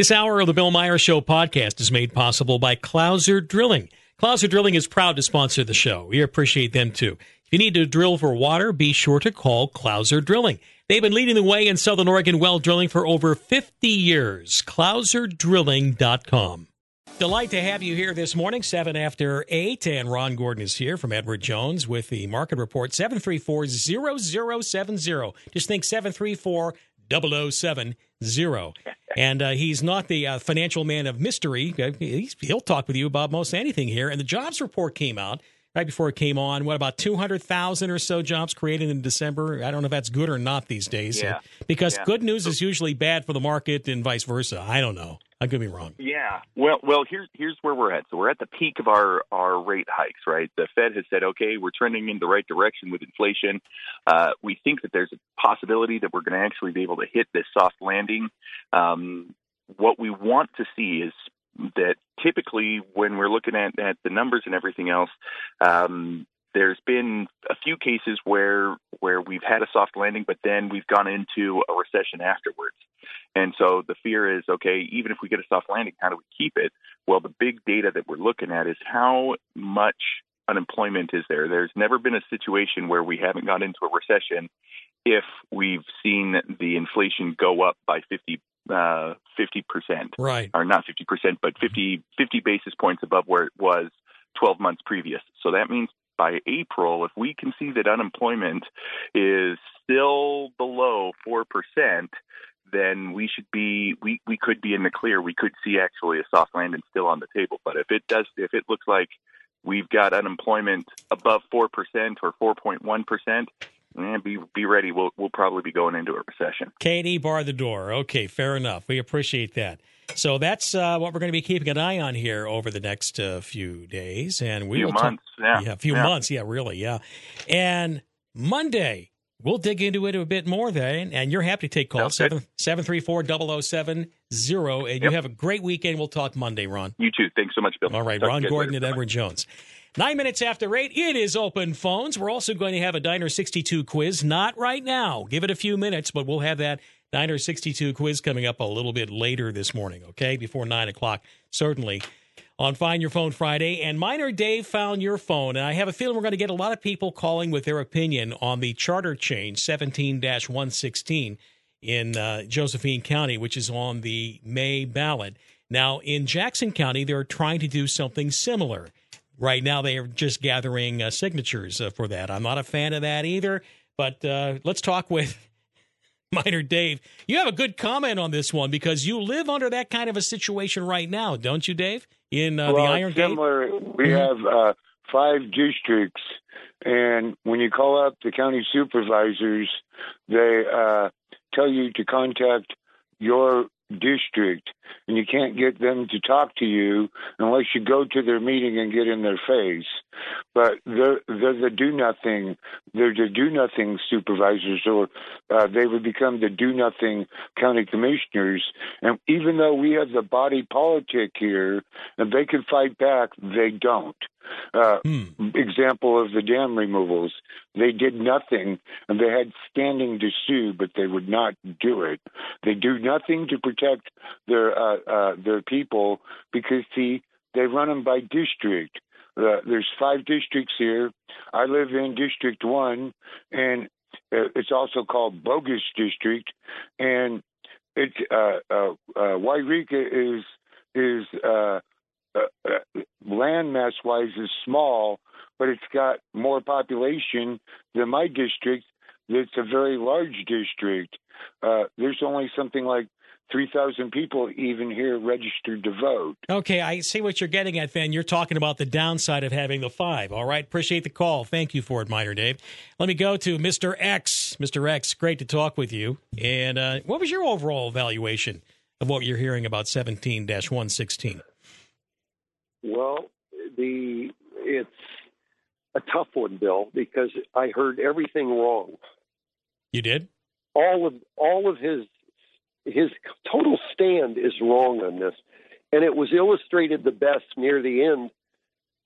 This hour of the Bill Meyer Show podcast is made possible by Clouser Drilling. Clouser Drilling is proud to sponsor the show. We appreciate them too. If you need to drill for water, be sure to call Clouser Drilling. They've been leading the way in Southern Oregon well drilling for over 50 years. ClouserDrilling.com. Delight to have you here this morning, 7 after 8. And Ron Gordon is here from Edward Jones with the market report 734 0070. Just think 734 0070. And uh, he's not the uh, financial man of mystery. Uh, he's, he'll talk with you about most anything here. And the jobs report came out right before it came on. What about 200,000 or so jobs created in December? I don't know if that's good or not these days. Yeah. Because Yeah. good news is usually bad for the market and vice versa. I don't know. I could be wrong. Yeah. Well, well, here's here's where we're at. So we're at the peak of our our rate hikes, right? The Fed has said, okay, we're trending in the right direction with inflation. Uh, we think that there's a possibility that we're going to actually be able to hit this soft landing. Um, what we want to see is that typically when we're looking at, at the numbers and everything else, um, there's been a few cases where where we've had a soft landing, but then we've gone into a recession afterwards. And so the fear is, okay, even if we get a soft landing, how do we keep it? Well, the big data that we're looking at is how much unemployment is there. There's never been a situation where we haven't gone into a recession if we've seen the inflation go up by 50 uh, 50%, Right. or not 50%, but 50, 50 basis points above where it was 12 months previous. So that means by April, if we can see that unemployment is still below 4%, then we should be we, we could be in the clear. We could see actually a soft landing still on the table. But if it does if it looks like we've got unemployment above four percent or four point one percent, eh, be be ready. We'll we'll probably be going into a recession. Katie, bar the door. Okay, fair enough. We appreciate that. So that's uh, what we're going to be keeping an eye on here over the next uh, few days, and we Few will talk- months, yeah. a few Yeah. months, yeah, really, yeah. And Monday we'll dig into it a bit more then, and you're happy to take calls seven seven three four double oh seven zero, and you Yep. have a great weekend. We'll talk Monday, Ron. You too. Thanks so much, Bill. All right, Talk Ron Gordon later. and Edward Jones. Nine minutes after eight, it is open phones. We're also going to have a Diner 62 quiz. Not right now. Give it a few minutes, but we'll have that Diner 62 quiz coming up a little bit later this morning, okay? Before nine o'clock, certainly. On Find Your Phone Friday. And Miner Dave found your phone. And I have a feeling we're going to get a lot of people calling with their opinion on the charter change 17 116 in uh, Josephine County, which is on the May ballot. Now, in Jackson County, they're trying to do something similar. Right now, they are just gathering uh, signatures uh, for that. I'm not a fan of that either, but uh, let's talk with Minor Dave. You have a good comment on this one because you live under that kind of a situation right now, don't you, Dave? In uh, well, the Iron Gate? similar. We Mhm. have uh, five districts, and when you call up the county supervisors, they uh, tell you to contact your district, and you can't get them to talk to you unless you go to their meeting and get in their face. But they're they're the do nothing. They're the do nothing supervisors, or uh, they would become the do nothing county commissioners. And even though we have the body politic here, and they can fight back, they don't. Uh, Hmm. example of the dam removals. They did nothing, and they had standing to sue, but they would not do it. They do nothing to protect their uh, uh, their people because see they run them by district. Uh, there's five districts here. I live in District One, and uh, it's also called Bogus District, and it's uh, uh, uh, Yreka is is uh, uh, uh, land mass wise is small, but it's got more population than my district. It's a very large district. Uh, there's only something like 3,000 people even here registered to vote. Okay, I see what you're getting at, Van. You're talking about the downside of having the five. All right, appreciate the call. Thank you for it, Minor Dave. Let me go to Mr. X. Mr. X, great to talk with you. And uh, what was your overall evaluation of what you're hearing about 17 116? Well, the it's a tough one, Bill, because I heard everything wrong. You did? All of all of his his total stand is wrong on this, and it was illustrated the best near the end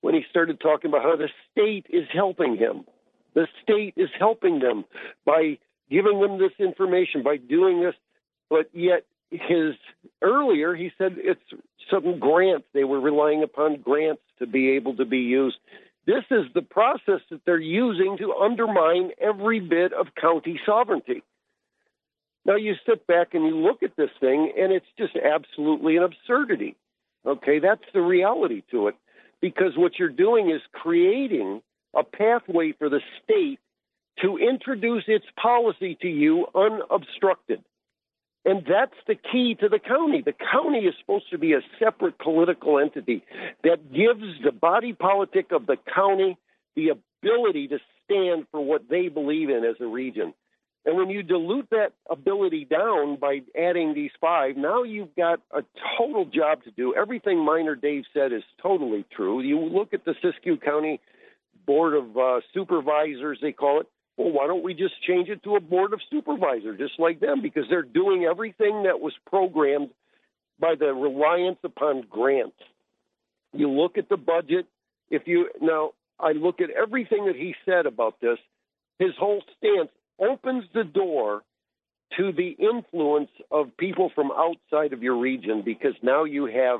when he started talking about how the state is helping him. The state is helping them by giving them this information, by doing this, but yet his earlier he said it's some grants they were relying upon grants to be able to be used. This is the process that they're using to undermine every bit of county sovereignty. Now you sit back and you look at this thing, and it's just absolutely an absurdity. Okay, that's the reality to it. Because what you're doing is creating a pathway for the state to introduce its policy to you unobstructed. And that's the key to the county. The county is supposed to be a separate political entity that gives the body politic of the county the ability to stand for what they believe in as a region. And when you dilute that ability down by adding these five, now you've got a total job to do. Everything Minor Dave said is totally true. You look at the Siskiyou County Board of uh, Supervisors, they call it. Well, why don't we just change it to a board of supervisors, just like them, because they're doing everything that was programmed by the reliance upon grants. You look at the budget. If you now, I look at everything that he said about this. His whole stance opens the door to the influence of people from outside of your region because now you have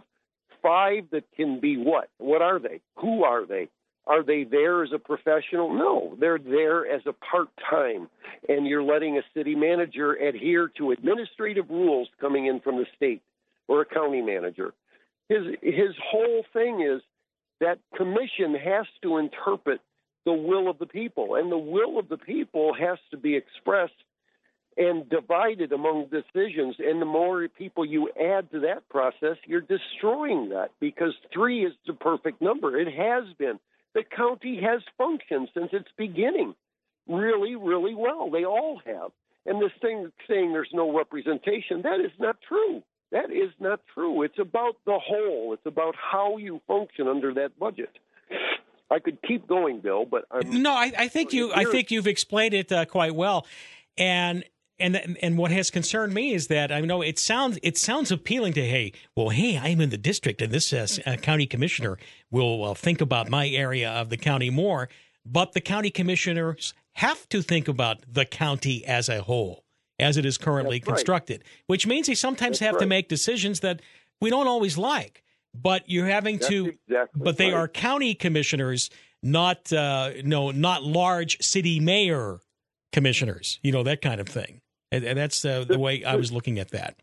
five that can be what? What are they? Who are they? Are they there as a professional? No, they're there as a part time. And you're letting a city manager adhere to administrative rules coming in from the state or a county manager. His, his whole thing is that commission has to interpret the will of the people, and the will of the people has to be expressed and divided among decisions. And the more people you add to that process, you're destroying that because three is the perfect number. It has been the county has functioned since its beginning really, really well. They all have. And this thing saying there's no representation, that is not true. That is not true. It's about the whole. It's about how you function under that budget. I could keep going, Bill, but I'm, no. I, I think you. I think you've explained it uh, quite well, and and and what has concerned me is that I know it sounds it sounds appealing to hey well hey I'm in the district and this uh, uh, county commissioner will uh, think about my area of the county more, but the county commissioners have to think about the county as a whole as it is currently That's constructed, right. which means they sometimes That's have right. to make decisions that we don't always like. But you're having That's to, exactly but they right. are county commissioners, not uh, no, not large city mayor commissioners. You know that kind of thing. And, and that's uh, the way I was looking at that.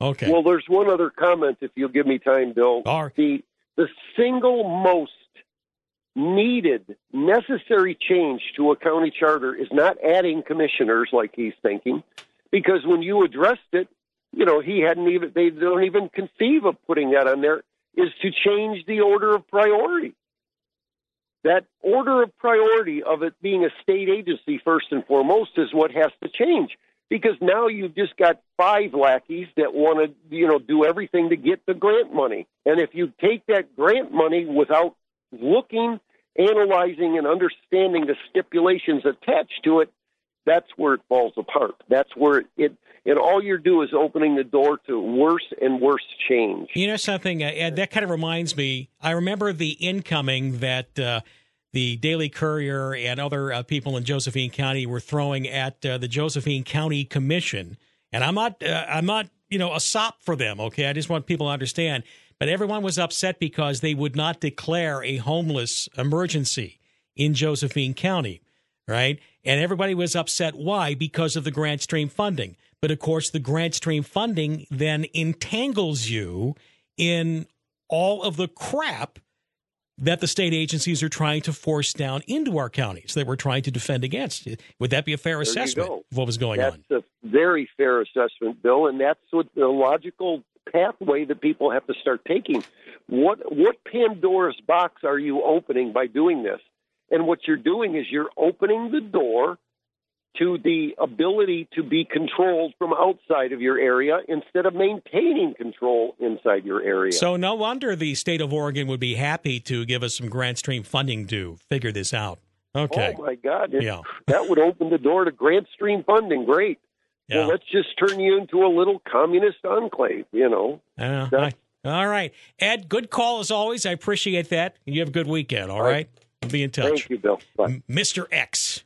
Okay. Well, there's one other comment, if you'll give me time, Bill. All right. The the single most needed, necessary change to a county charter is not adding commissioners like he's thinking, because when you addressed it, you know he hadn't even they don't even conceive of putting that on there. Is to change the order of priority. That order of priority of it being a state agency first and foremost is what has to change because now you've just got five lackeys that want to, you know, do everything to get the grant money. And if you take that grant money without looking, analyzing, and understanding the stipulations attached to it, that's where it falls apart. That's where it, and all you're doing is opening the door to worse and worse change. You know something, uh, Ed, that kind of reminds me. I remember the incoming that uh, the Daily Courier and other uh, people in Josephine County were throwing at uh, the Josephine County Commission. And I'm not, uh, I'm not, you know, a sop for them. Okay, I just want people to understand. But everyone was upset because they would not declare a homeless emergency in Josephine County, right? And everybody was upset. Why? Because of the grant stream funding. But of course, the grant stream funding then entangles you in all of the crap that the state agencies are trying to force down into our counties that we're trying to defend against. Would that be a fair There assessment of what was going that's on? That's a very fair assessment, Bill, and that's what the logical pathway that people have to start taking. What what Pandora's box are you opening by doing this? And what you're doing is you're opening the door to the ability to be controlled from outside of your area instead of maintaining control inside your area. So no wonder the state of Oregon would be happy to give us some grant stream funding to figure this out. Okay. Oh my God! It- Yeah. that would open the door to grant stream funding. Great. Yeah. Well, let's just turn you into a little communist enclave. You know. Uh, I- all right. Ed, good call as always. I appreciate that. You have a good weekend. All All right. right. Be in touch. Thank you, Bill. Bye. Mr. X,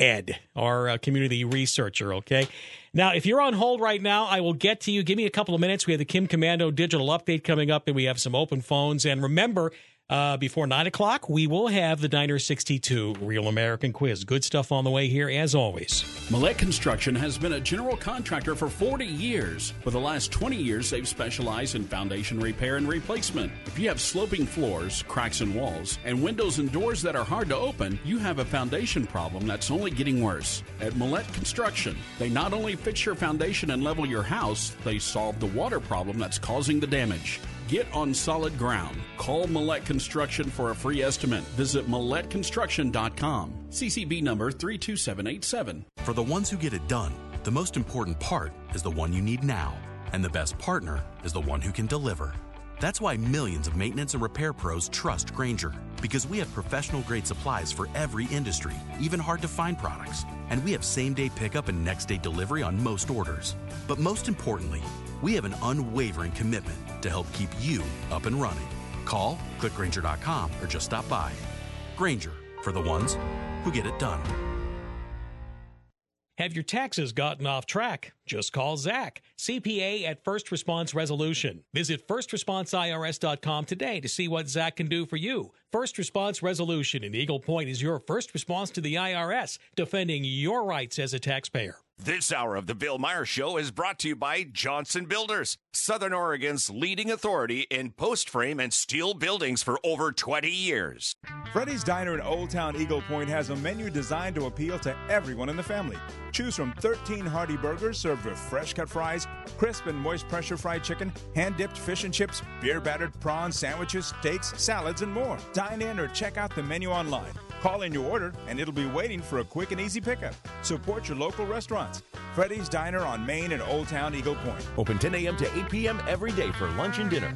Ed, our uh, community researcher. Okay. Now, if you're on hold right now, I will get to you. Give me a couple of minutes. We have the Kim Komando digital update coming up, and we have some open phones. And remember, uh, before 9 o'clock, we will have the Diner 62 Real American Quiz. Good stuff on the way here, as always. Millette Construction has been a general contractor for 40 years. For the last 20 years, they've specialized in foundation repair and replacement. If you have sloping floors, cracks in walls, and windows and doors that are hard to open, you have a foundation problem that's only getting worse. At Millette Construction, they not only fix your foundation and level your house, they solve the water problem that's causing the damage. Get on solid ground. Call Millette Construction for a free estimate. Visit MilletteConstruction.com. CCB number 32787. For the ones who get it done, the most important part is the one you need now. And the best partner is the one who can deliver. That's why millions of maintenance and repair pros trust Grainger because we have professional grade supplies for every industry, even hard to find products. And we have same day pickup and next day delivery on most orders. But most importantly, we have an unwavering commitment to help keep you up and running. Call, clickgrainger.com, or just stop by. Grainger, for the ones who get it done. Have your taxes gotten off track? Just call Zach, CPA at First Response Resolution. Visit firstresponseirs.com today to see what Zach can do for you. First Response Resolution in Eagle Point is your first response to the IRS, defending your rights as a taxpayer. This hour of the Bill Meyer Show is brought to you by Johnson Builders, Southern Oregon's leading authority in post frame and steel buildings for over 20 years. Freddy's Diner in Old Town Eagle Point has a menu designed to appeal to everyone in the family. Choose from 13 hearty burgers served with fresh cut fries, crisp and moist pressure fried chicken, hand dipped fish and chips, beer battered prawns, sandwiches, steaks, salads, and more. Dine in or check out the menu online. Call in your order and it'll be waiting for a quick and easy pickup. Support your local restaurants. Freddy's Diner on Main and Old Town Eagle Point. Open 10 a.m. to 8 p.m. every day for lunch and dinner.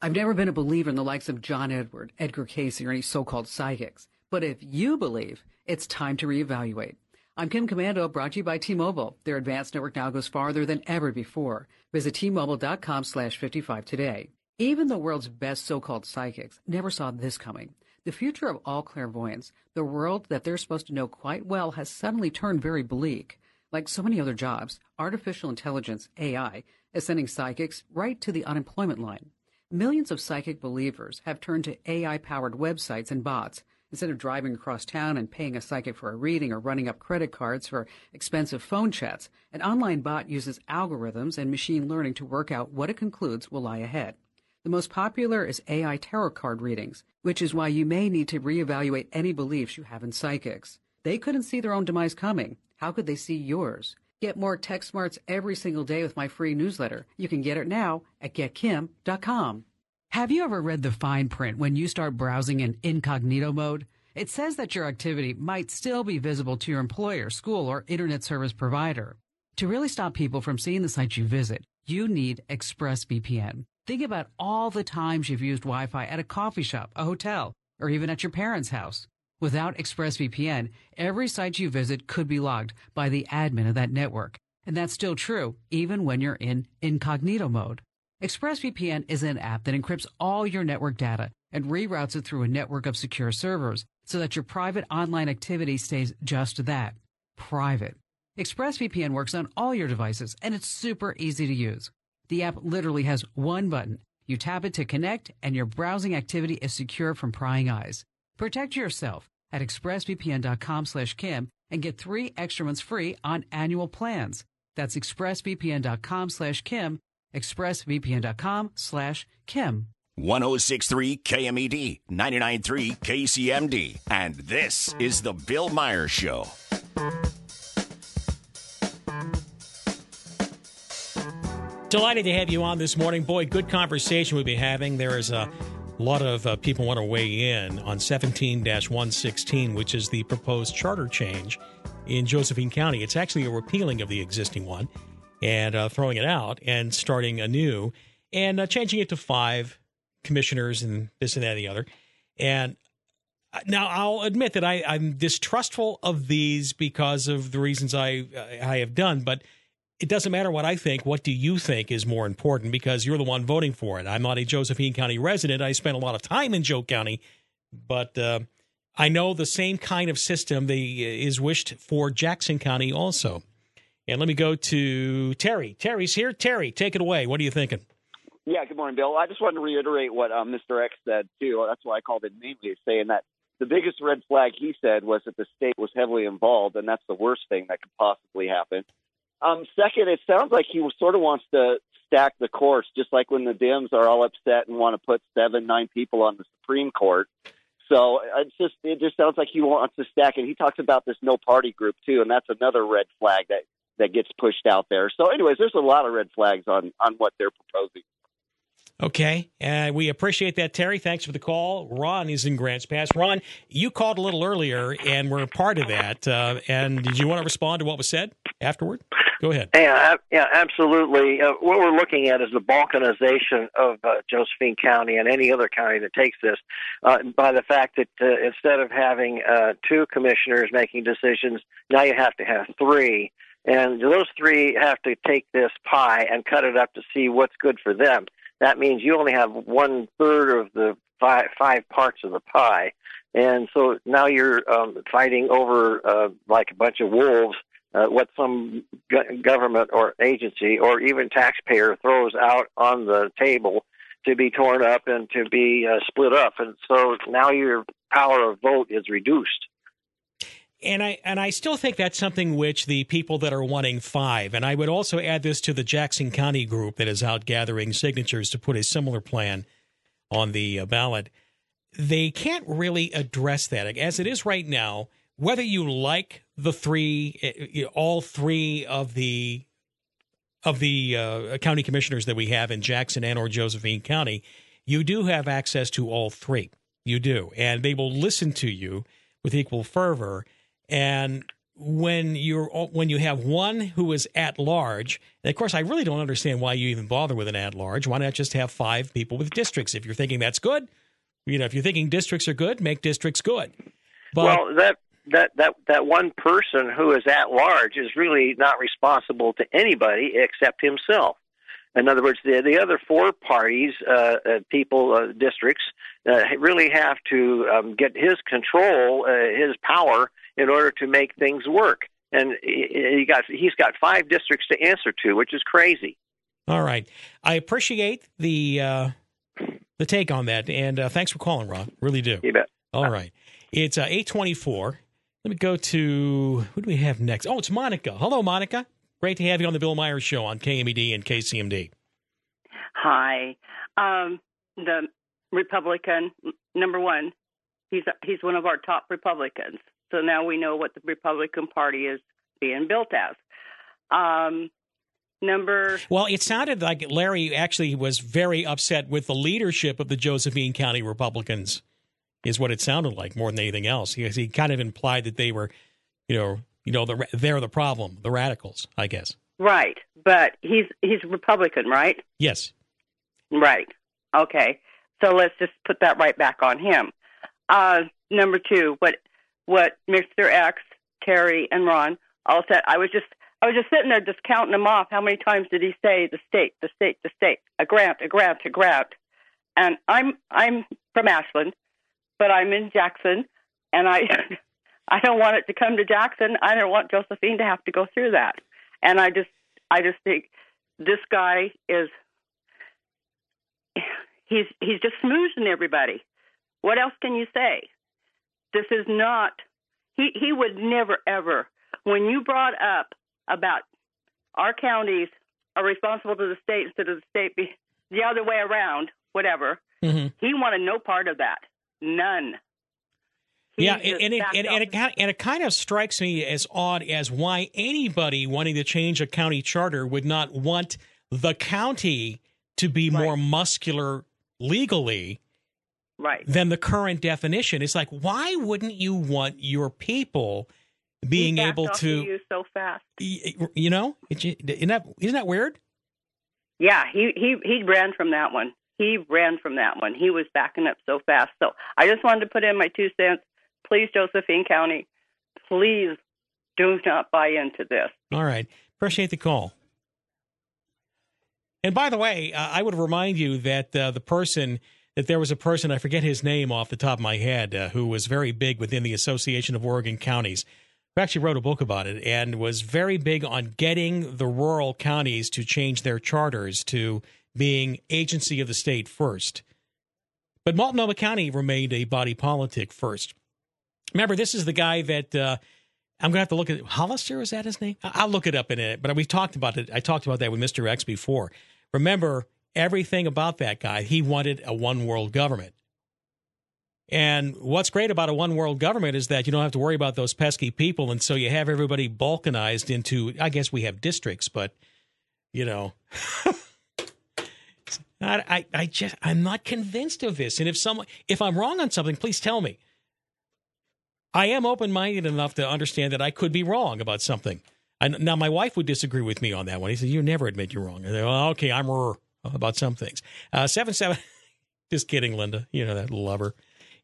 I've never been a believer in the likes of John Edward, Edgar Cayce, or any so called psychics. But if you believe, it's time to reevaluate. I'm Kim Komando, brought to you by T-Mobile. Their advanced network now goes farther than ever before. Visit T-Mobile.com slash 55 today. Even the world's best so-called psychics never saw this coming. The future of all clairvoyance, the world that they're supposed to know quite well, has suddenly turned very bleak. Like so many other jobs, artificial intelligence, AI, is sending psychics right to the unemployment line. Millions of psychic believers have turned to AI-powered websites and bots instead of driving across town and paying a psychic for a reading or running up credit cards for expensive phone chats. An online bot uses algorithms and machine learning to work out what it concludes will lie ahead. The most popular is AI tarot card readings, which is why you may need to reevaluate any beliefs you have in psychics. They couldn't see their own demise coming. How could they see yours? Get more tech smarts every single day with my free newsletter. You can get it now at getkim.com. Have you ever read the fine print when you start browsing in incognito mode? It says that your activity might still be visible to your employer, school, or internet service provider. To really stop people from seeing the sites you visit, you need ExpressVPN. Think about all the times you've used Wi-Fi at a coffee shop, a hotel, or even at your parents' house. Without ExpressVPN, every site you visit could be logged by the admin of that network. And that's still true even when you're in incognito mode. ExpressVPN is an app that encrypts all your network data and reroutes it through a network of secure servers so that your private online activity stays just that, private. ExpressVPN works on all your devices and it's super easy to use. The app literally has one button. You tap it to connect and your browsing activity is secure from prying eyes. Protect yourself at expressvpn.com slash Kim and get three extra months free on annual plans. That's expressvpn.com slash Kim, expressvpn.com slash Kim. 1063 KMED, 993 KCMD, and this is The Bill Meyer Show. Delighted to have you on this morning. Boy, good conversation we'll be having. There is a lot of uh, people want to weigh in on 17 116, which is the proposed charter change in Josephine County. It's actually a repealing of the existing one and uh, throwing it out and starting anew and uh, changing it to five commissioners and this and that and the other. And uh, now I'll admit that I, I'm distrustful of these because of the reasons I I have done, but it doesn't matter what I think. What do you think is more important? Because you're the one voting for it. I'm not a Josephine County resident. I spent a lot of time in Joe County, but uh, I know the same kind of system they, is wished for Jackson County also. And let me go to Terry. Terry's here. Terry, take it away. What are you thinking? Yeah, good morning, Bill. I just wanted to reiterate what um, Mr. X said, too. That's why I called it namely, saying that the biggest red flag he said was that the state was heavily involved, and that's the worst thing that could possibly happen. Um, second, it sounds like he sort of wants to stack the courts, just like when the Dems are all upset and want to put seven, nine people on the Supreme Court. So it's just it just sounds like he wants to stack it. He talks about this no party group too, and that's another red flag that that gets pushed out there. So, anyways, there's a lot of red flags on on what they're proposing. Okay. Uh, we appreciate that, Terry. Thanks for the call. Ron is in Grants Pass. Ron, you called a little earlier, and we're part of that. Uh, and did you want to respond to what was said afterward? Go ahead. Yeah, yeah, absolutely. Uh, what we're looking at is the balkanization of uh, Josephine County and any other county that takes this uh, by the fact that uh, instead of having uh, two commissioners making decisions, now you have to have three. And those three have to take this pie and cut it up to see what's good for them. That means you only have one third of the five, five parts of the pie. And so now you're um, fighting over uh, like a bunch of wolves uh, what some government or agency or even taxpayer throws out on the table to be torn up and to be uh, split up. And so now your power of vote is reduced. And I and I still think that's something which the people that are wanting five, and I would also add this to the Jackson County group that is out gathering signatures to put a similar plan on the uh, ballot. They can't really address that as it is right now. Whether you like the three, eh, all three of the of the uh, county commissioners that we have in Jackson and or Josephine County, you do have access to all three. You do, and they will listen to you with equal fervor. And when you're when you have one who is at large, and of course, I really don't understand why you even bother with an at large. Why not just have five people with districts? If you're thinking that's good, you know, if you're thinking districts are good, make districts good. But, well, that that that that one person who is at large is really not responsible to anybody except himself. In other words, the the other four parties, uh, uh, people, uh, districts, uh, really have to um, get his control, uh, his power, in order to make things work. And he got he's got five districts to answer to, which is crazy. All right, I appreciate the uh, the take on that, and thanks for calling, Ron. Really do. You bet. All right, it's eight twenty four. Let me go to who do we have next? Oh, it's Monica. Hello, Monica. Great to have you on the Bill Meyer's Show on KMED and KCMD. Hi. Um, the Republican number one. He's he's one of our top Republicans. So now we know what the Republican Party is being built as. Um, number well it sounded like larry actually was very upset with the leadership of the josephine county republicans is what it sounded like more than anything else. He, he kind of implied that they were, you know, you know, the, they're the problem, the radicals, I guess. Right, but he's he's Republican, right? Yes. Right. Okay. So let's just put that right back on him. Uh, number two, what what Mr. X, Terry, and Ron all said. I was just I was just sitting there just counting them off. How many times did he say the state, the state, the state, a grant, a grant, a grant? And I'm I'm from Ashland, but I'm in Jackson, and I I don't want it to come to Jackson. I don't want Josephine to have to go through that. And I just I just think this guy is he's he's just smoozing everybody. What else can you say? This is not he he would never ever when you brought up about our counties are responsible to the state instead of the state be the other way around, whatever. Mm-hmm. He wanted no part of that. None. He yeah, and it, and, and, it, and it kind of strikes me as odd as why anybody wanting to change a county charter would not want the county to be right. more muscular legally right. than the current definition. It's like, why wouldn't you want your people being able to, you so fast? You know, isn't that isn't that weird? Yeah, he he he ran from that one he ran from that one. He was backing up so fast. So I just wanted to put in my two cents. Please, Josephine County, please do not buy into this. All right. Appreciate the call. And by the way, uh, I would remind you that uh, the person that there was a person, I forget his name off the top of my head, uh, who was very big within the Association of Oregon Counties, who actually wrote a book about it and was very big on getting the rural counties to change their charters to being agency of the state first. But Multnomah County remained a body politic first. Remember, this is the guy that uh, I'm going to have to look at. Hollister, is that his name? I'll look it up in it. But we've talked about it. I talked about that with Mr. X before. Remember everything about that guy. He wanted a one world government. And what's great about a one world government is that you don't have to worry about those pesky people. And so you have everybody balkanized into, I guess we have districts, but, you know. I, I, I just I'm not convinced of this. And if someone if I'm wrong on something, please tell me. I am open minded enough to understand that I could be wrong about something. I, now my wife would disagree with me on that one. He said, "You never admit you're wrong." And they, well, okay, I'm r- about some things. Uh, seven seven. Just kidding, Linda. You know that lover.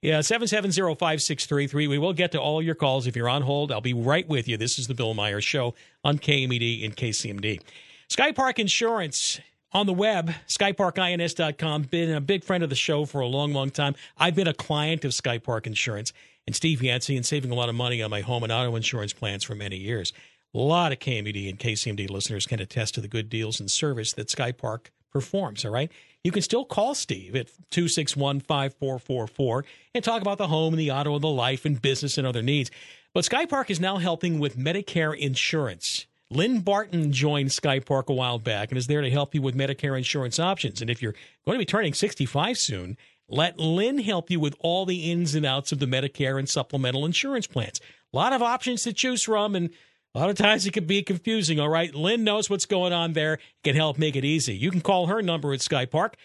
Yeah, seven seven zero five six three three. We will get to all your calls if you're on hold. I'll be right with you. This is the Bill Meyer's Show on KMED and KCMD. Sky Park Insurance on the web, skyparkins.com. Been a big friend of the show for a long, long time. I've been a client of Sky Park Insurance and Steve Yancey and saving a lot of money on my home and auto insurance plans for many years. A lot of KMED and KCMD listeners can attest to the good deals and service that Sky Park performs, all right? You can still call Steve at 261 5444 and talk about the home and the auto and the life and business and other needs. But Sky Park is now helping with Medicare insurance. Lynn Barton joined Sky Park a while back and is there to help you with Medicare insurance options. And if you're going to be turning 65 soon, let Lynn help you with all the ins and outs of the Medicare and supplemental insurance plans. A lot of options to choose from, and a lot of times it can be confusing. All right, Lynn knows what's going on there, can help make it easy. You can call her number at Sky Park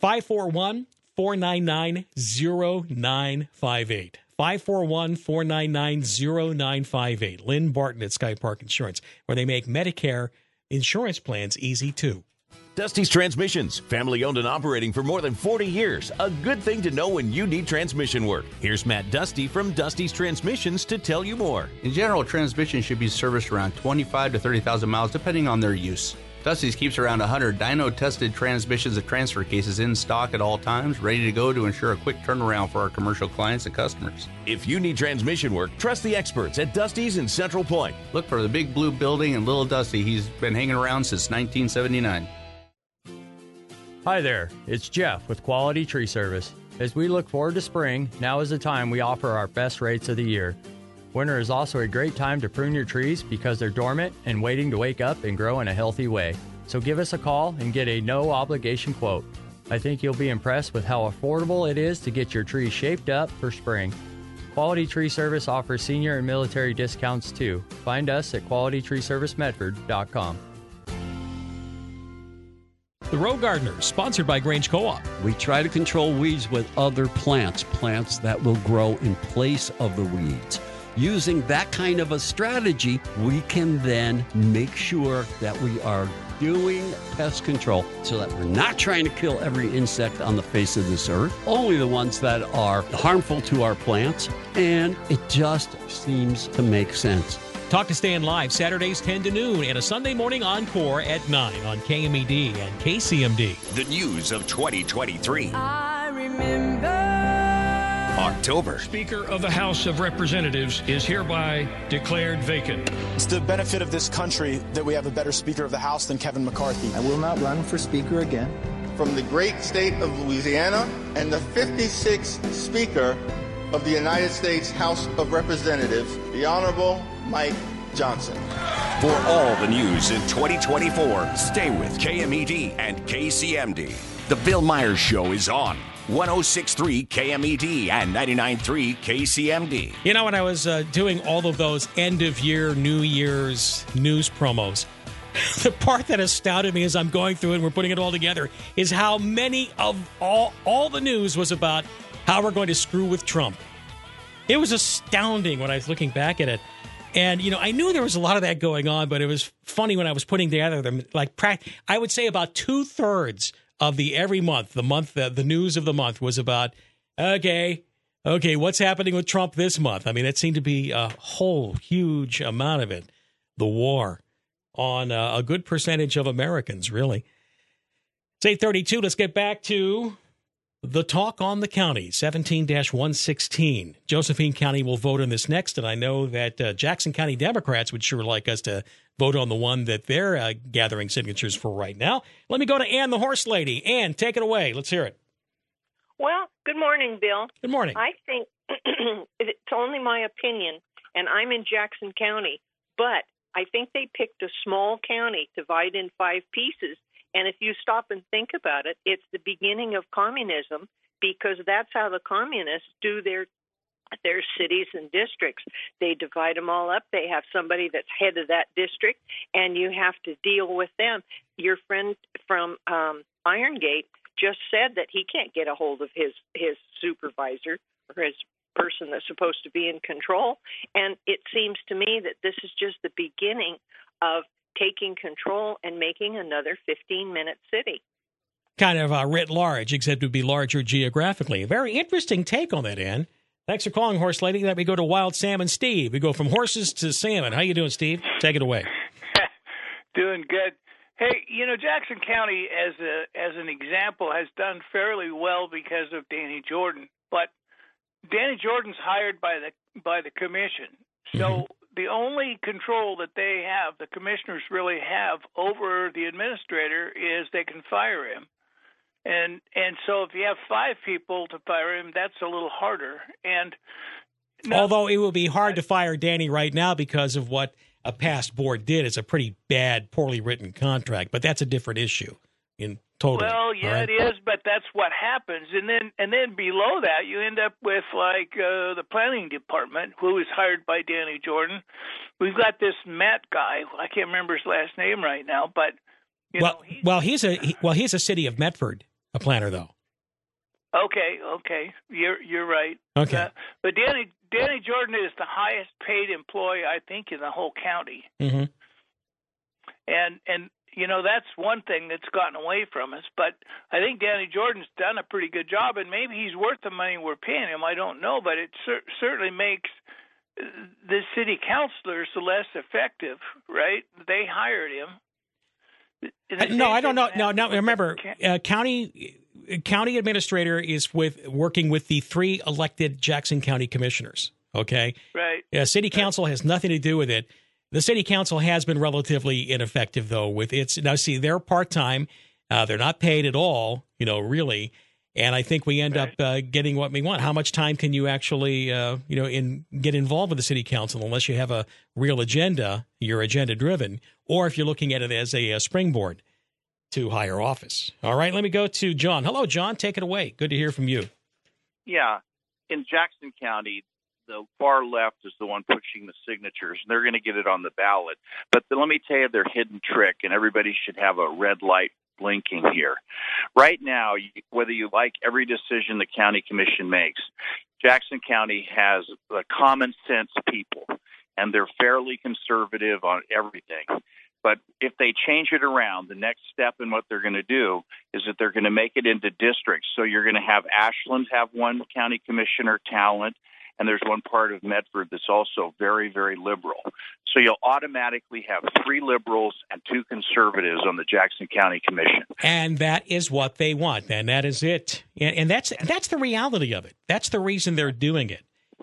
541 499 0958. 541 499 0958. Lynn Barton at Sky Park Insurance, where they make Medicare insurance plans easy too. Dusty's Transmissions, family owned and operating for more than 40 years. A good thing to know when you need transmission work. Here's Matt Dusty from Dusty's Transmissions to tell you more. In general, transmission should be serviced around 25 to 30,000 miles depending on their use. Dusty's keeps around 100 dyno tested transmissions and transfer cases in stock at all times, ready to go to ensure a quick turnaround for our commercial clients and customers. If you need transmission work, trust the experts at Dusty's in Central Point. Look for the big blue building and Little Dusty. He's been hanging around since 1979. Hi there, it's Jeff with Quality Tree Service. As we look forward to spring, now is the time we offer our best rates of the year. Winter is also a great time to prune your trees because they're dormant and waiting to wake up and grow in a healthy way. So give us a call and get a no obligation quote. I think you'll be impressed with how affordable it is to get your tree shaped up for spring. Quality Tree Service offers senior and military discounts too. Find us at qualitytreeservicemedford.com. The Row Gardeners, sponsored by Grange Co op. We try to control weeds with other plants, plants that will grow in place of the weeds. Using that kind of a strategy, we can then make sure that we are doing pest control so that we're not trying to kill every insect on the face of this earth, only the ones that are harmful to our plants, and it just seems to make sense. Talk to Stan live Saturdays 10 to noon and a Sunday morning encore at 9 on KMED and KCMD. The news of 2023. I remember. October. Speaker of the House of Representatives is hereby declared vacant. It's the benefit of this country that we have a better Speaker of the House than Kevin McCarthy. I will not run for Speaker again. From the great state of Louisiana and the 56th Speaker of the United States House of Representatives, the Honorable Mike Johnson. For all the news in 2024, stay with KMED and KCMD. The Bill Meyer's Show is on 1063 KMED and 993 KCMD. You know, when I was uh, doing all of those end of year, New Year's news promos, the part that astounded me as I'm going through it and we're putting it all together is how many of all all the news was about how we're going to screw with Trump. It was astounding when I was looking back at it. And you know, I knew there was a lot of that going on, but it was funny when I was putting together them. Like, I would say about two thirds of the every month, the month, the, the news of the month was about okay, okay, what's happening with Trump this month? I mean, it seemed to be a whole huge amount of it, the war on uh, a good percentage of Americans, really. It's eight thirty-two. Let's get back to The talk on the county, 17 116. Josephine County will vote on this next, and I know that uh, Jackson County Democrats would sure like us to vote on the one that they're uh, gathering signatures for right now. Let me go to Ann, the horse lady. Ann, take it away. Let's hear it. Well, good morning, Bill. Good morning. I think it's only my opinion, and I'm in Jackson County, but I think they picked a small county, to divide in five pieces, and if you stop and think about it, it's the beginning of communism because that's how the communists do their their cities and districts. They divide them all up. They have somebody that's head of that district, and you have to deal with them. Your friend from um, Iron Gate just said that he can't get a hold of his his supervisor or his person that's supposed to be in control. And it seems to me that this is just the beginning of taking control and making another 15 minute city. Kind of uh, writ large, except it would be larger geographically. Very interesting take on that, Ann. Thanks for calling, Horse Lady. Let me go to Wild Salmon Steve. We go from horses to salmon. How you doing, Steve? Take it away. doing good. Hey, you know Jackson County as a as an example has done fairly well because of Danny Jordan, but Danny Jordan's hired by the by the commission. So mm-hmm the only control that they have, the commissioners really have over the administrator, is they can fire him. And and so if you have five people to fire him, that's a little harder. And although it would be hard to fire Danny right now because of what a past board did, it's a pretty bad, poorly written contract. But that's a different issue. In Totally. Well, yeah, right? it is, but that's what happens, and then and then below that, you end up with like uh, the planning department, who is hired by Danny Jordan. We've got this Matt guy. I can't remember his last name right now, but well, know, he's, well, he's a he, well, he's a city of Medford, a planner though. Okay, okay, you're you're right. Okay, uh, but Danny Danny Jordan is the highest paid employee I think in the whole county. Mm-hmm. And and you know that's one thing that's gotten away from us. But I think Danny Jordan's done a pretty good job, and maybe he's worth the money we're paying him. I don't know, but it cer- certainly makes the city councilors less effective, right? They hired him. Uh, no, I don't know. No, no. Remember, uh, county county administrator is with working with the three elected Jackson County commissioners. Okay, right. Yeah, city council has nothing to do with it. The city council has been relatively ineffective, though, with its. Now, see, they're part time. Uh, they're not paid at all, you know, really. And I think we end right. up uh, getting what we want. How much time can you actually, uh, you know, in get involved with the city council unless you have a real agenda, you're agenda driven, or if you're looking at it as a, a springboard to higher office. All right, let me go to John. Hello, John. Take it away. Good to hear from you. Yeah, in Jackson County, the far left is the one pushing the signatures, and they're going to get it on the ballot. But the, let me tell you their hidden trick, and everybody should have a red light blinking here. Right now, whether you like every decision the county commission makes, Jackson County has the common sense people, and they're fairly conservative on everything. But if they change it around, the next step in what they're going to do is that they're going to make it into districts. So you're going to have Ashland have one county commissioner, Talent, and there's one part of Medford that's also very, very liberal. So you'll automatically have three liberals and two conservatives on the Jackson County Commission. And that is what they want, and that is it. And, and that's that's the reality of it. That's the reason they're doing it.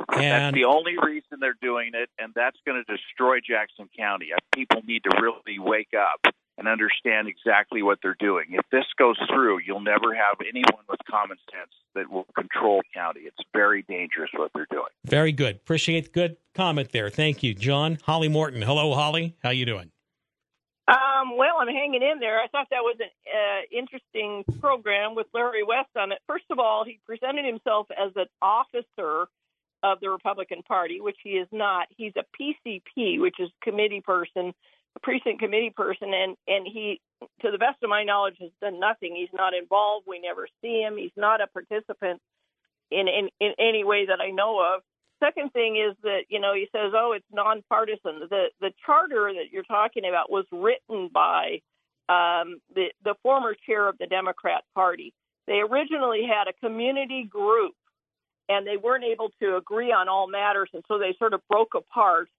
And that's the only reason they're doing it, and that's going to destroy Jackson County. People need to really wake up and understand exactly what they're doing. If this goes through, you'll never have anyone with common sense that will control the county. It's very dangerous what they're doing. Very good. Appreciate the good comment there. Thank you, John. Holly Morton. Hello, Holly. How you doing? Um, well, I'm hanging in there. I thought that was an uh, interesting program with Larry West on it. First of all, he presented himself as an officer of the Republican Party, which he is not. He's a PCP, which is committee person precinct committee person, and and he, to the best of my knowledge, has done nothing. He's not involved. We never see him. He's not a participant in in, in any way that I know of. Second thing is that you know he says, oh, it's nonpartisan. The the charter that you're talking about was written by um, the the former chair of the Democrat Party. They originally had a community group, and they weren't able to agree on all matters, and so they sort of broke apart.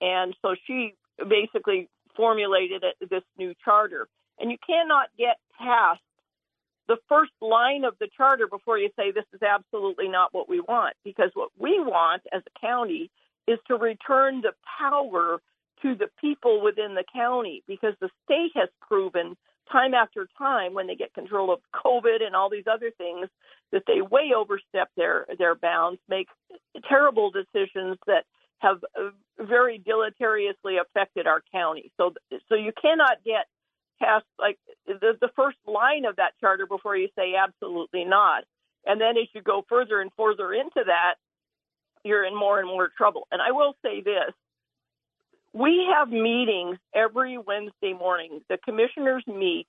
And so she basically formulated this new charter. And you cannot get past the first line of the charter before you say this is absolutely not what we want. Because what we want as a county is to return the power to the people within the county because the state has proven time after time when they get control of COVID and all these other things that they way overstep their their bounds, make terrible decisions that have uh, very deleteriously affected our county. So so you cannot get past like the the first line of that charter before you say absolutely not. And then as you go further and further into that, you're in more and more trouble. And I will say this we have meetings every Wednesday morning. The commissioners meet.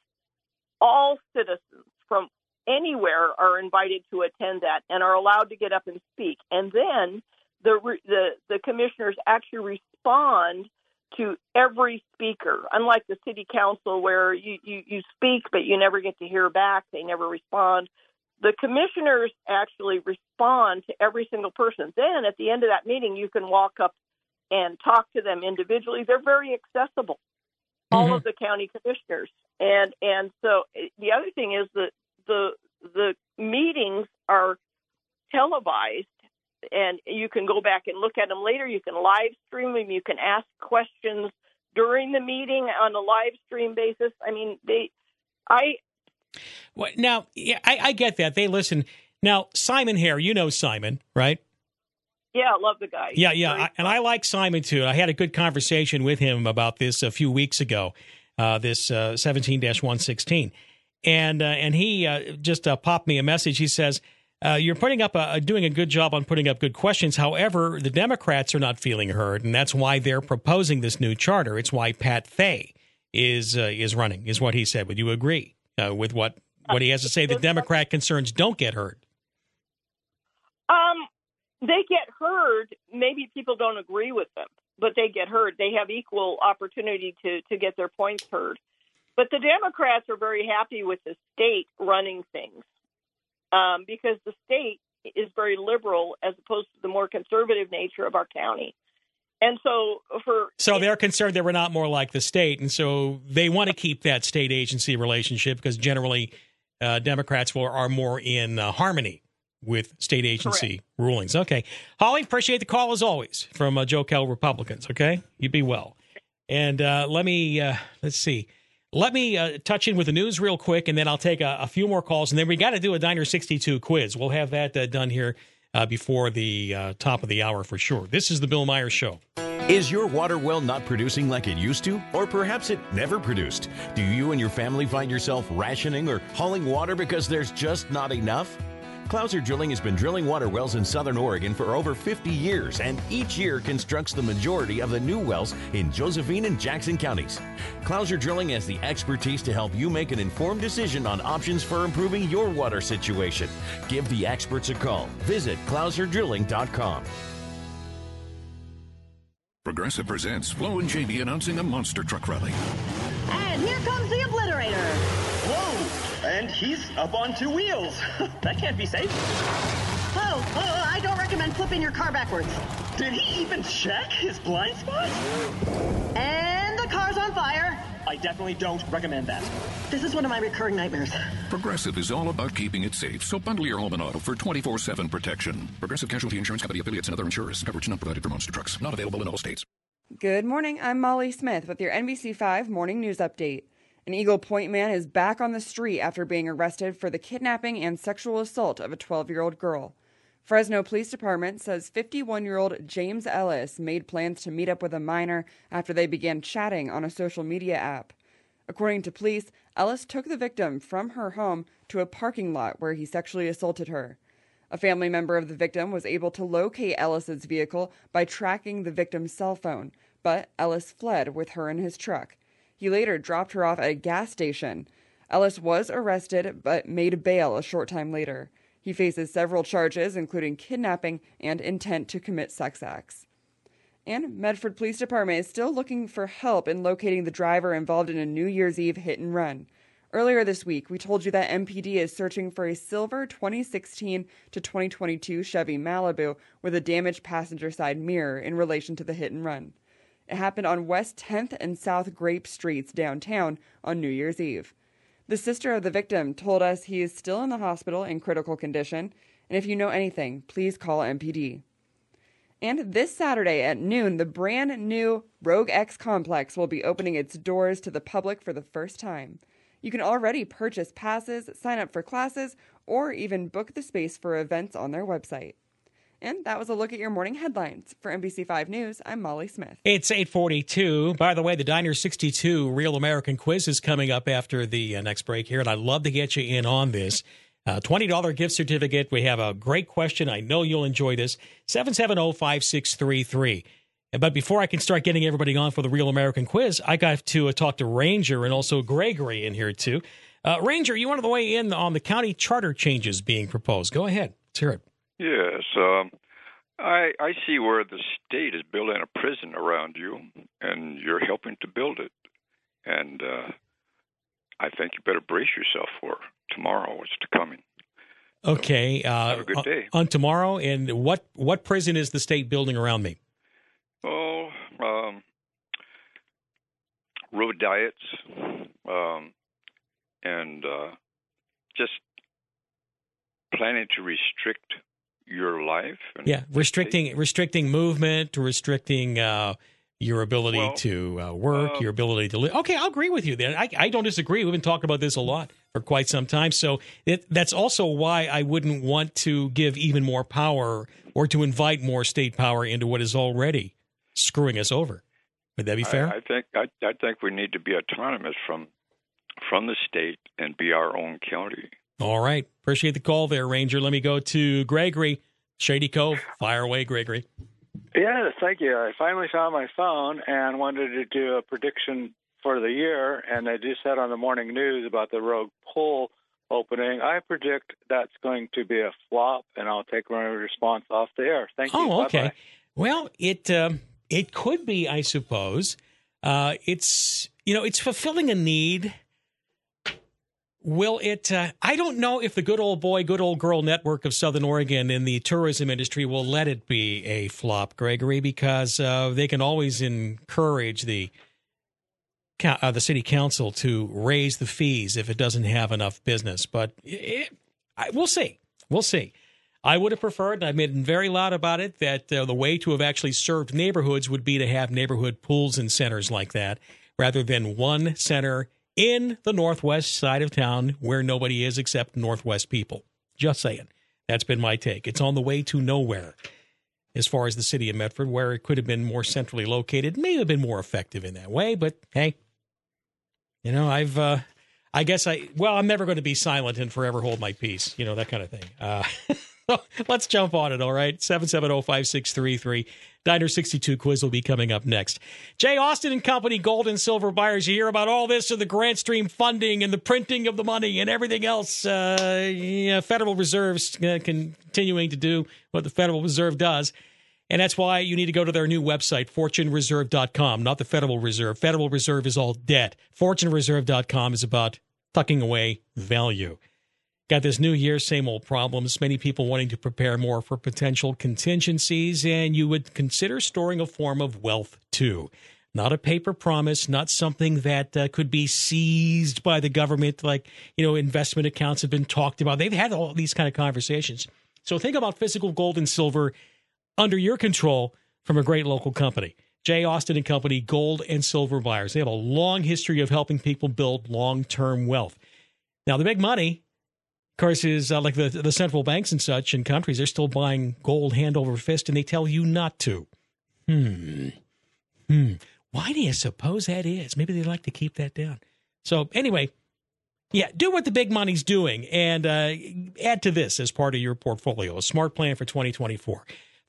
All citizens from anywhere are invited to attend that and are allowed to get up and speak. And then the the, the commissioners actually respond to every speaker. Unlike the city council where you, you, you speak but you never get to hear back, they never respond. The commissioners actually respond to every single person. Then at the end of that meeting, you can walk up and talk to them individually. They're very accessible, all mm-hmm. of the county commissioners. And and so eh, the other thing is that the the meetings are televised and you can go back and look at them later. You can live stream them. You can ask questions during the meeting on a live stream basis. I mean, they, I. Well, now, yeah, I, I get that they listen. Now, Simon Hare, you know Simon, right? Yeah, I love the guy. Yeah, yeah, I, and I like Simon too. I had a good conversation with him about this a few weeks ago. Uh, this uh, seventeen one sixteen, and uh, and he uh, just uh, popped me a message. He says. Uh, you're putting up a, doing a good job on putting up good questions. However, the Democrats are not feeling heard, and that's why they're proposing this new charter. It's why Pat Fay is is running, is what he said. Would you agree with what what he has to say? The Democrat concerns don't get heard. Um, they get heard. Maybe people don't agree with them, but they get heard. They have equal opportunity to to get their points heard. But the Democrats are very happy with the state running things um, because the state is very liberal as opposed to the more conservative nature of our county. And so for so they're concerned that we're not more like the state, and so they want to keep that state agency relationship because generally uh, Democrats are more in uh, harmony with state agency Correct. rulings. Okay. Holly, appreciate the call as always from uh, Joe Kell Republicans. Okay. You be well. And uh, let me, uh, let's see. Let me uh, touch in with the news real quick, and then I'll take a, a few more calls. And then we got to do a Diner 62 quiz. We'll have that uh, done here uh, before the top of the hour for sure. This is the Bill Meyer's Show. Is your water well not producing like it used to? Or perhaps it never produced? Do you and your family find yourself rationing or hauling water because there's just not enough? Clouser Drilling has been drilling water wells in southern Oregon for over 50 years and each year constructs the majority of the new wells in Josephine and Jackson counties. Clouser Drilling has the expertise to help you make an informed decision on options for improving your water situation. Give the experts a call. Visit ClouserDrilling.com. Progressive presents Flo and Jamie announcing a Monster Truck Rally. And here comes the Obliterator. And he's up on two wheels. that can't be safe. Oh, oh, I don't recommend flipping your car backwards. Did he even check his blind spot? And the car's on fire. I definitely don't recommend that. This is one of my recurring nightmares. Progressive is all about keeping it safe, so bundle your home and auto for 24 7 protection. Progressive Casualty Insurance Company affiliates and other insurers. Coverage not provided for monster trucks. Not available in all states. Good morning. I'm Molly Smith with your NBC5 Morning News Update. An Eagle Point man is back on the street after being arrested for the kidnapping and sexual assault of a 12 year old girl. Fresno Police Department says 51 year old James Ellis made plans to meet up with a minor after they began chatting on a social media app. According to police, Ellis took the victim from her home to a parking lot where he sexually assaulted her. A family member of the victim was able to locate Ellis's vehicle by tracking the victim's cell phone, but Ellis fled with her in his truck. He later dropped her off at a gas station. Ellis was arrested but made bail a short time later. He faces several charges, including kidnapping and intent to commit sex acts. And Medford Police Department is still looking for help in locating the driver involved in a New Year's Eve hit and run. Earlier this week, we told you that MPD is searching for a silver 2016 to 2022 Chevy Malibu with a damaged passenger side mirror in relation to the hit and run. It happened on West 10th and South Grape Streets downtown on New Year's Eve. The sister of the victim told us he is still in the hospital in critical condition, and if you know anything, please call MPD. And this Saturday at noon, the brand new Rogue X Complex will be opening its doors to the public for the first time. You can already purchase passes, sign up for classes, or even book the space for events on their website. And that was a look at your morning headlines. For NBC5 News, I'm Molly Smith. It's 842. By the way, the Diner 62 Real American Quiz is coming up after the uh, next break here, and I'd love to get you in on this. Uh, $20 gift certificate. We have a great question. I know you'll enjoy this. 770 5633. But before I can start getting everybody on for the Real American Quiz, I got to uh, talk to Ranger and also Gregory in here, too. Uh, Ranger, you wanted to weigh in on the county charter changes being proposed. Go ahead. Let's hear it. Yes. Um, I, I see where the state is building a prison around you, and you're helping to build it. And uh, I think you better brace yourself for tomorrow, what's to coming. Okay. Uh, have a good day. On, on tomorrow, and what what prison is the state building around me? Oh, um, road diets, um, and uh, just planning to restrict your life. And Yeah, restricting restricting movement, restricting uh, your ability Well, to uh, work, your ability to live. Okay, I'll agree with you there. I, I don't disagree. We've been talking about this a lot for quite some time. So it, that's also why I wouldn't want to give even more power or to invite more state power into what is already screwing us over. Would that be fair? I, I think I, I think we need to be autonomous from from the state and be our own county. All right. Appreciate the call there, Ranger. Let me go to Gregory, Shady Cove. Fire away, Gregory. Yes, thank you. I finally found my phone and wanted to do a prediction for the year, and I just said on the morning news about the Rogue poll opening. I predict that's going to be a flop, and I'll take my response off the air. Thank you. Oh, okay. Bye-bye. Well, it um, it could be, I suppose. Uh, it's you know, it's fulfilling a need. Will it? Uh, I don't know if the good old boy, good old girl network of Southern Oregon in the tourism industry will let it be a flop, Gregory, because uh, they can always encourage the uh, the city council to raise the fees if it doesn't have enough business. But it, I, we'll see. We'll see. I would have preferred, and I've been very loud about it, that uh, the way to have actually served neighborhoods would be to have neighborhood pools and centers like that, rather than one center in the northwest side of town where nobody is except northwest people. Just saying. That's been my take. It's on the way to nowhere as far as the city of Medford, where it could have been more centrally located, may have been more effective in that way. But hey, you know, I've, uh, I guess I, well, I'm never going to be silent and forever hold my peace, you know, that kind of thing. Uh, let's jump on it, all right? 770 5633. Diner 62 quiz will be coming up next. J. Austin and Company, gold and silver buyers. You hear about all this and the grant stream funding and the printing of the money and everything else. Uh, yeah, Federal Reserve's uh, continuing to do what the Federal Reserve does. And that's why you need to go to their new website, fortunereserve.com, not the Federal Reserve. Federal Reserve is all debt. Fortunereserve.com is about tucking away value. Got this new year, same old problems. Many people wanting to prepare more for potential contingencies, and you would consider storing a form of wealth too. Not a paper promise, not something that uh, could be seized by the government, like, you know, investment accounts have been talked about. They've had all these kind of conversations. So think about physical gold and silver under your control from a great local company. J. Austin and Company, gold and silver buyers. They have a long history of helping people build long term wealth. Now, the big money, course, is uh, like the, the central banks and such in countries, they're still buying gold hand over fist and they tell you not to. Hmm. Hmm. Why do you suppose that is? Maybe they like to keep that down. So, anyway, yeah, do what the big money's doing and uh, add to this as part of your portfolio, a smart plan for 2024.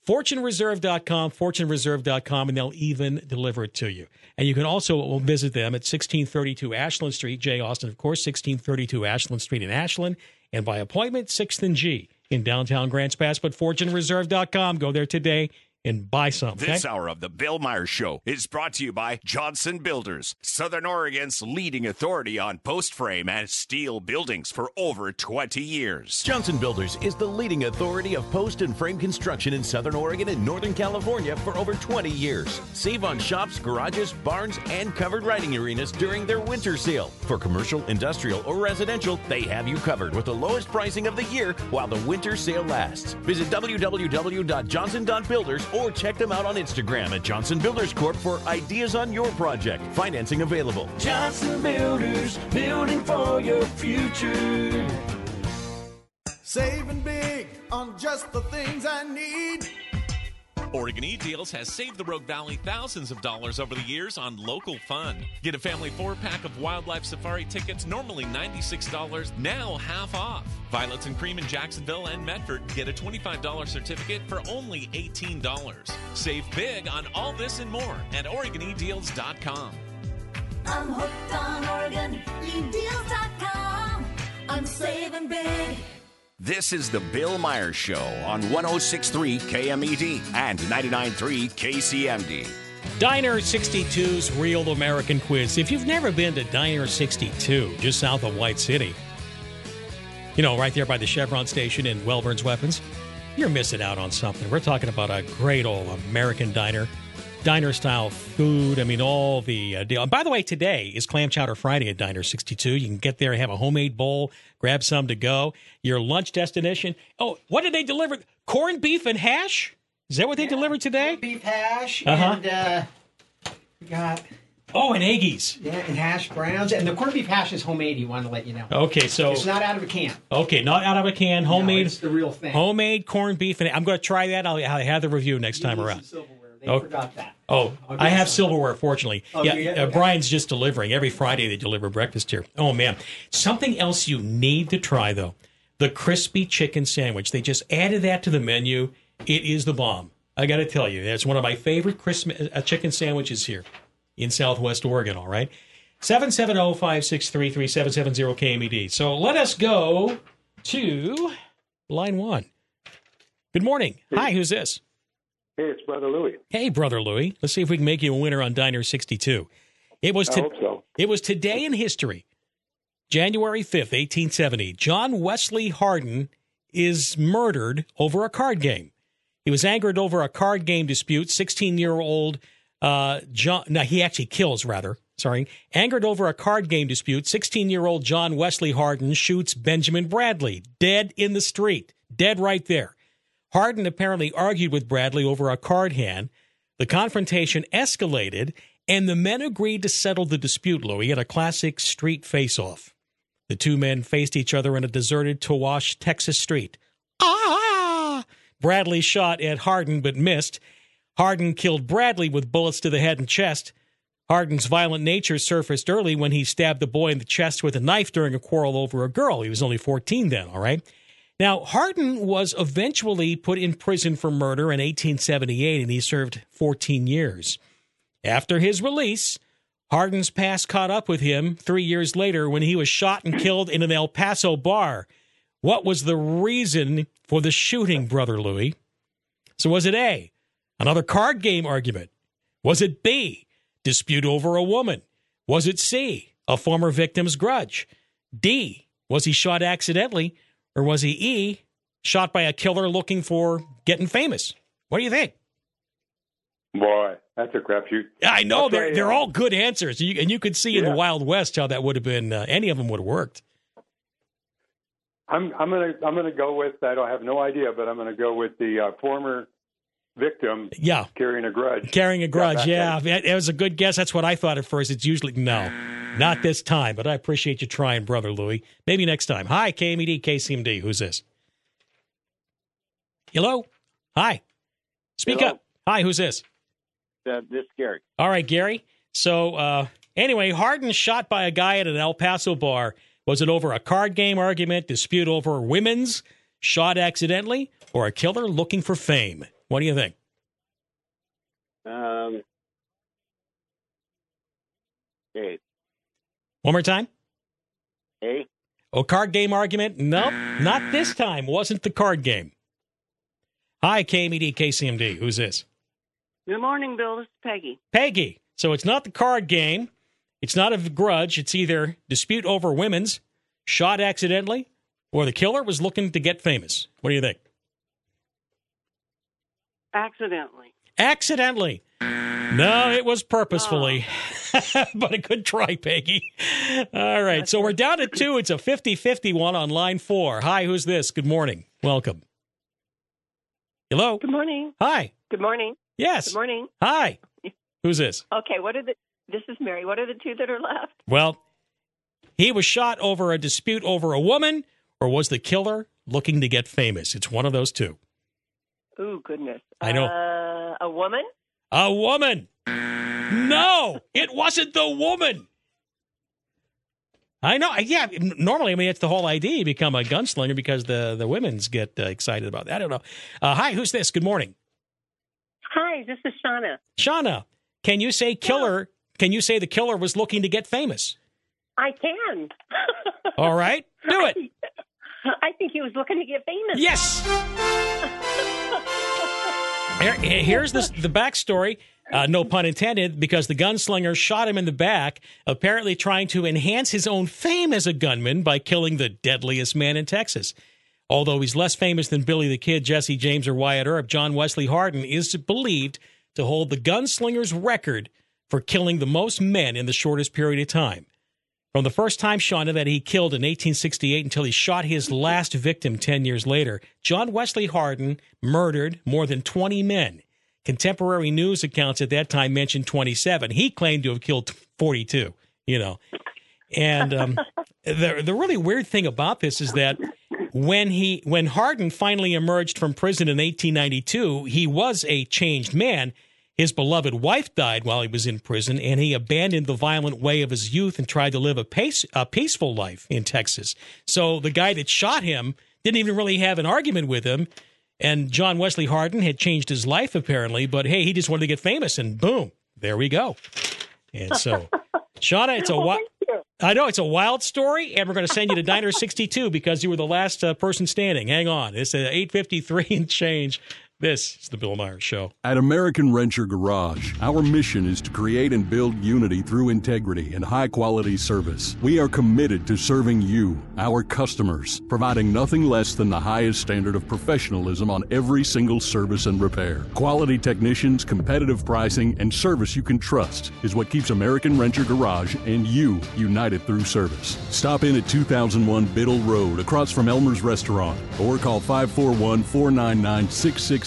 FortuneReserve.com, FortuneReserve.com, and they'll even deliver it to you. And you can also visit them at 1632 Ashland Street, J. Austin, of course, 1632 Ashland Street in Ashland, and by appointment, 6th and G in downtown Grants Pass. But FortuneReserve.com, go there today and buy some. Okay? This hour of the Bill Meyer's Show is brought to you by Johnson Builders, Southern Oregon's leading authority on post frame and steel buildings for over 20 years. Johnson Builders is the leading authority of post and frame construction in Southern Oregon and Northern California for over 20 years. Save on shops, garages, barns, and covered riding arenas during their winter sale. For commercial, industrial, or residential, they have you covered with the lowest pricing of the year while the winter sale lasts. Visit www.johnson.builders or check them out on Instagram at Johnson Builders Corp for ideas on your project. Financing available. Johnson Builders, building for your future. Saving big on just the things I need. Oregon E-Deals has saved the Rogue Valley thousands of dollars over the years on local fun. Get a family four-pack of wildlife safari tickets, normally $96, now half off. Violets and Cream in Jacksonville and Medford get a $25 certificate for only $18. Save big on all this and more at OregonEDeals.com. I'm hooked on Oregon. eDeals.com. I'm saving big. This is the Bill Meyer's Show on 1063 KMED and 99.3 KCMD. Diner 62's Real American Quiz. If you've never been to Diner 62, just south of White City, you know, right there by the Chevron station in Welburn's Weapons, you're missing out on something. We're talking about a great old American diner, diner style food. I mean, all the uh, deal. And by the way, today is Clam Chowder Friday at Diner 62. You can get there, have a homemade bowl, grab some to go. Your lunch destination. Oh, what did they deliver? Corned beef and hash? Is that what they delivered today? Corn beef hash Uh-huh. and uh, we got Oh, and eggies. yeah, and hash browns. And the corned beef hash is homemade. You want to let you know. Okay, so it's not out of a can. Okay, not out of a can, homemade. it's the real thing. Homemade corned beef, and I'm going to try that. I'll, I'll have the review next time around. They Oh. forgot that. Oh, I'll I get have some. silverware, fortunately. Oh, yeah, do uh, Brian's just delivering. Every Friday they deliver breakfast here. Oh, man. Something else you need to try, though the crispy chicken sandwich. They just added that to the menu. It is the bomb. I got to tell you, that's one of my favorite Christmas uh, chicken sandwiches here in Southwest Oregon, all right? 770 563 3770 KMED. So let us go to line one. Good morning. Hi, who's this? Hey, it's Brother Louie. Hey, brother Louie. Let's see if we can make you a winner on Diner 62. It was I to- hope so. It was today in history, January 5th, 1870. John Wesley Hardin is murdered over a card game. He was angered over a card game dispute. 16-year-old uh, John, no, he actually kills rather. Sorry, angered over a card game dispute. 16-year-old John Wesley Hardin shoots Benjamin Bradley dead in the street, dead right there. Hardin apparently argued with Bradley over a card hand. The confrontation escalated, and the men agreed to settle the dispute, Louis, at a classic street face off. The two men faced each other in a deserted Towash, Texas street. Ah! Bradley shot at Hardin but missed. Hardin killed Bradley with bullets to the head and chest. Hardin's violent nature surfaced early when he stabbed the boy in the chest with a knife during a quarrel over a girl. He was only 14 then, all right? Now, Hardin was eventually put in prison for murder in 1878 and he served 14 years. After his release, Hardin's past caught up with him three years later when he was shot and killed in an El Paso bar. What was the reason for the shooting, Brother Louis? So, was it A, another card game argument? Was it B, dispute over a woman? Was it C, a former victim's grudge? D, was he shot accidentally? Or was he E, shot by a killer looking for getting famous? What do you think? Boy, that's a crapshoot. I know they're you, they're all good answers, you, and you could see in the Wild West how that would have been. Uh, any of them would have worked. I'm I'm gonna I'm gonna go with I don't have no idea, but I'm gonna go with the uh, former victim. Yeah. carrying a grudge. Carrying a grudge, back yeah, It, was a good guess. That's what I thought at first. It's usually no, not this time. But I appreciate you trying, brother Louie. Maybe next time. Hi, KMED, KCMD. Who's this? Hello. Hi. Speak Hello. up. Hi. Who's this? Uh, this is Gary. All right, Gary. So uh, anyway, Hardin shot by a guy at an El Paso bar. Was it over a card game argument, dispute over women's, shot accidentally, or a killer looking for fame? What do you think? Um, hey, One more time. hey, Oh, card game argument? Nope, not this time. Wasn't the card game. Hi, KMED, KCMD. Who's this? Good morning, Bill. This is Peggy. Peggy. So it's not the card game. It's not a grudge. It's either dispute over women's, shot accidentally, or the killer was looking to get famous. What do you think? Accidentally. Accidentally. No, it was purposefully. Oh. but a good try, Peggy. All right. So we're down to two. It's a 50 50 one on line four. Hi, who's this? Good morning. Welcome. Hello. Good morning. Hi. Good morning. Yes. Good morning. Hi. Who's this? Okay, what are the this is Mary. What are the two that are left? Well, he was shot over a dispute over a woman, or was the killer looking to get famous? It's one of those two. Ooh, goodness. I know. Uh, a woman? A woman. No, it wasn't the woman. I know. Yeah, normally, I mean, it's the whole idea. You become a gunslinger because the the women's get uh, excited about that. I don't know. Uh, hi, who's this? Good morning, Hi, this is Shauna. Shauna. Can you say killer? Can you say the killer was looking to get famous? I can. All right, do it. I think he was looking to get famous. Yes. Here- here's the the backstory. Uh, no pun intended, because the gunslinger shot him in the back, apparently trying to enhance his own fame as a gunman by killing the deadliest man in Texas. Although he's less famous than Billy the Kid, Jesse James, or Wyatt Earp, John Wesley Hardin is believed to hold the gunslinger's record for killing the most men in the shortest period of time. From the first time, Shauna, that he killed in 1868 until he shot his last victim 10 years later, John Wesley Hardin murdered more than 20 men. Contemporary news accounts at that time mentioned 27. He claimed to have killed 42, you know. And um, the, the really weird thing about this is that when he when Hardin finally emerged from prison in 1892, he was a changed man. His beloved wife died while he was in prison, and he abandoned the violent way of his youth and tried to live a, pace, a peaceful life in Texas. So the guy that shot him didn't even really have an argument with him. And John Wesley Hardin had changed his life apparently, but hey, he just wanted to get famous, and boom, there we go. And so, Shauna, it's a wild. I know it's a wild story, and we're going to send you to Diner 62 because you were the last uh, person standing. Hang on, it's at 8:53 and change. This is the Bill Meyer's Show. At American Renter Garage, our mission is to create and build unity through integrity and high quality service. We are committed to serving you, our customers, providing nothing less than the highest standard of professionalism on every single service and repair. Quality technicians, competitive pricing, and service you can trust is what keeps American Renter Garage and you united through service. Stop in at 2001 Biddle Road across from Elmer's Restaurant or call 541 499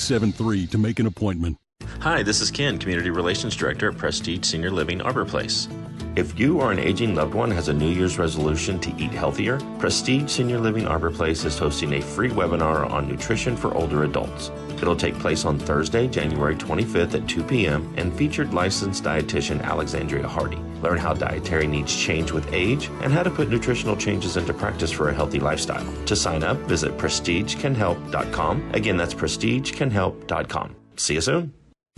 6673 to make an appointment. Hi, this is Ken, Community Relations Director at Prestige Senior Living Arbor Place. If you or an aging loved one has a New Year's resolution to eat healthier, Prestige Senior Living Arbor Place is hosting a free webinar on nutrition for older adults. It'll take place on Thursday, January 25th at 2 p.m. and featured licensed dietitian Alexandria Hardy. Learn how dietary needs change with age and how to put nutritional changes into practice for a healthy lifestyle. To sign up, visit prestigecanhelp.com. Again, that's prestigecanhelp.com. See you soon.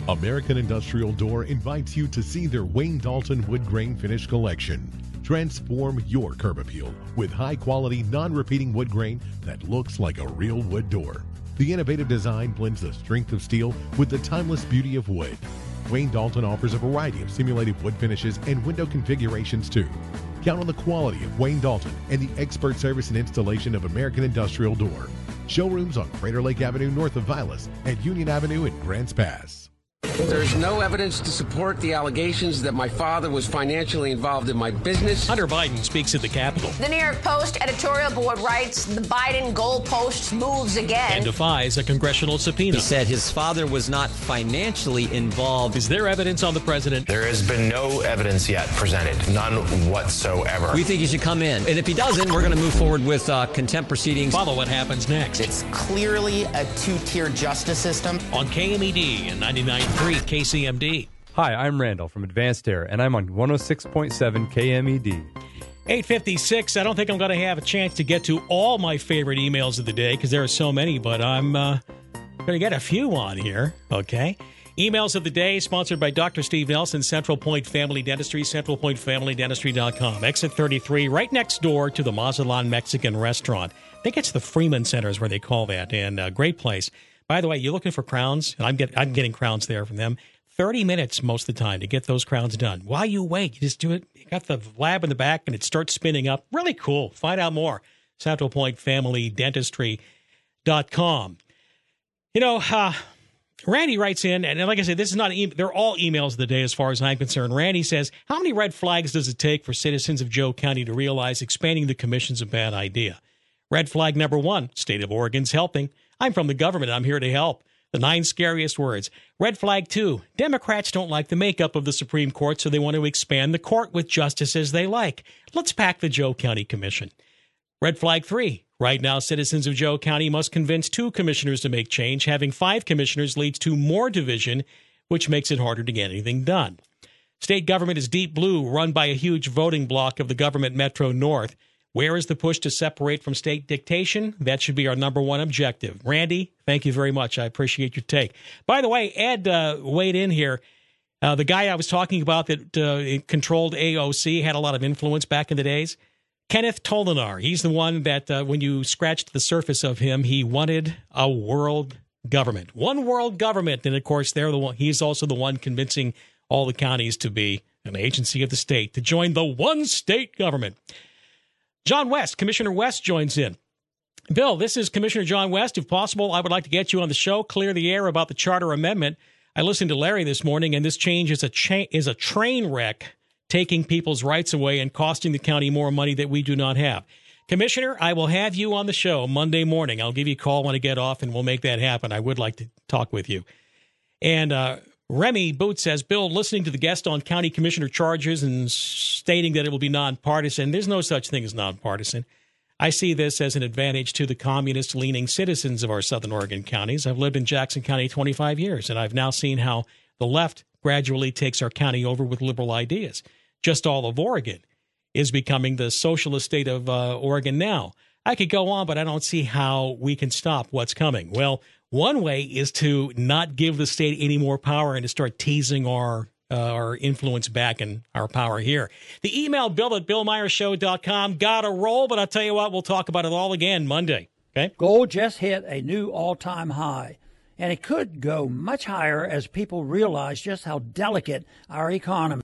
American Industrial Door invites you to see their Wayne Dalton wood grain finish collection. Transform your curb appeal with high quality, non repeating wood grain that looks like a real wood door. The innovative design blends the strength of steel with the timeless beauty of wood. Wayne Dalton offers a variety of simulated wood finishes and window configurations too. Count on the quality of Wayne Dalton and the expert service and installation of American Industrial Door. Showrooms on Crater Lake Avenue north of Vilas and Union Avenue in Grants Pass. There's no evidence to support the allegations that my father was financially involved in my business. Hunter Biden speaks at the Capitol The New York Post editorial board writes the Biden goalposts moves again. and defies a congressional subpoena. He said his father was not financially involved. Is there evidence on the president? There has been no evidence yet presented, none whatsoever. We think he should come in. And if he doesn't, we're going to move forward with uh, contempt proceedings. Follow what happens next. It's clearly a two tier justice system. On KMED and 99.3 KCMD. Hi, I'm Randall from Advanced Air, and I'm on 106.7 KMED. 856. I don't think I'm going to have a chance to get to all my favorite emails of the day because there are so many, but I'm uh, going to get a few on here. Okay. Emails of the day sponsored by Dr. Steve Nelson, Central Point Family Dentistry, centralpointfamilydentistry.com. Exit 33, right next door to the Mazatlan Mexican restaurant. I think it's the Freeman Center is where they call that, and a great place. By the way, you're looking for crowns, and I'm, get, I'm getting crowns there from them. 30 minutes most of the time to get those crowns done. Why you wait? You just do it. You got the lab in the back and it starts spinning up. Really cool. Find out more. Central Point Family Dentistry.com. You know, uh, Randy writes in, and like I said, this is not, e- they're all emails of the day as far as I'm concerned. Randy says, How many red flags does it take for citizens of Jo County to realize expanding the commission's a bad idea? Red flag number one state of Oregon's helping. I'm from the government. I'm here to help. The nine scariest words. Red flag two Democrats don't like the makeup of the Supreme Court, so they want to expand the court with justices they like. Let's pack the Jo County Commission. Red flag three. Right now, citizens of Jo County must convince two commissioners to make change. Having five commissioners leads to more division, which makes it harder to get anything done. State government is deep blue, run by a huge voting bloc of the government Metro North. Where is the push to separate from state dictation? That should be our number one objective. Randy, thank you very much. I appreciate your take. By the way, Ed uh, weighed in here. Uh, the guy I was talking about that uh, controlled AOC had a lot of influence back in the days. Kenneth Tolinar. He's the one that, uh, when you scratched the surface of him, he wanted a world government, one world government. And of course, they're the one. He's also the one convincing all the counties to be an agency of the state to join the one state government. John West, Commissioner West, joins in. Bill, this is Commissioner John West. If possible, I would like to get you on the show, clear the air about the charter amendment. I listened to Larry this morning, and this change is a cha- is a train wreck, taking people's rights away and costing the county more money that we do not have. Commissioner, I will have you on the show Monday morning. I'll give you a call when I get off, and we'll make that happen. I would like to talk with you. And uh, Remy Boot says, Bill, listening to the guest on county commissioner charges and stating that it will be nonpartisan, there's no such thing as nonpartisan. I see this as an advantage to the communist leaning citizens of our southern Oregon counties. I've lived in Jackson County 25 years, and I've now seen how the left gradually takes our county over with liberal ideas. Just all of Oregon is becoming the socialist state of uh, Oregon now. I could go on, but I don't see how we can stop what's coming. Well, one way is to not give the state any more power and to start teasing our uh, our influence back and our power here. The email bill at billmeyershow.com got a roll, but I'll tell you what, we'll talk about it all again Monday. Okay. Gold just hit a new all time high, and it could go much higher as people realize just how delicate our economy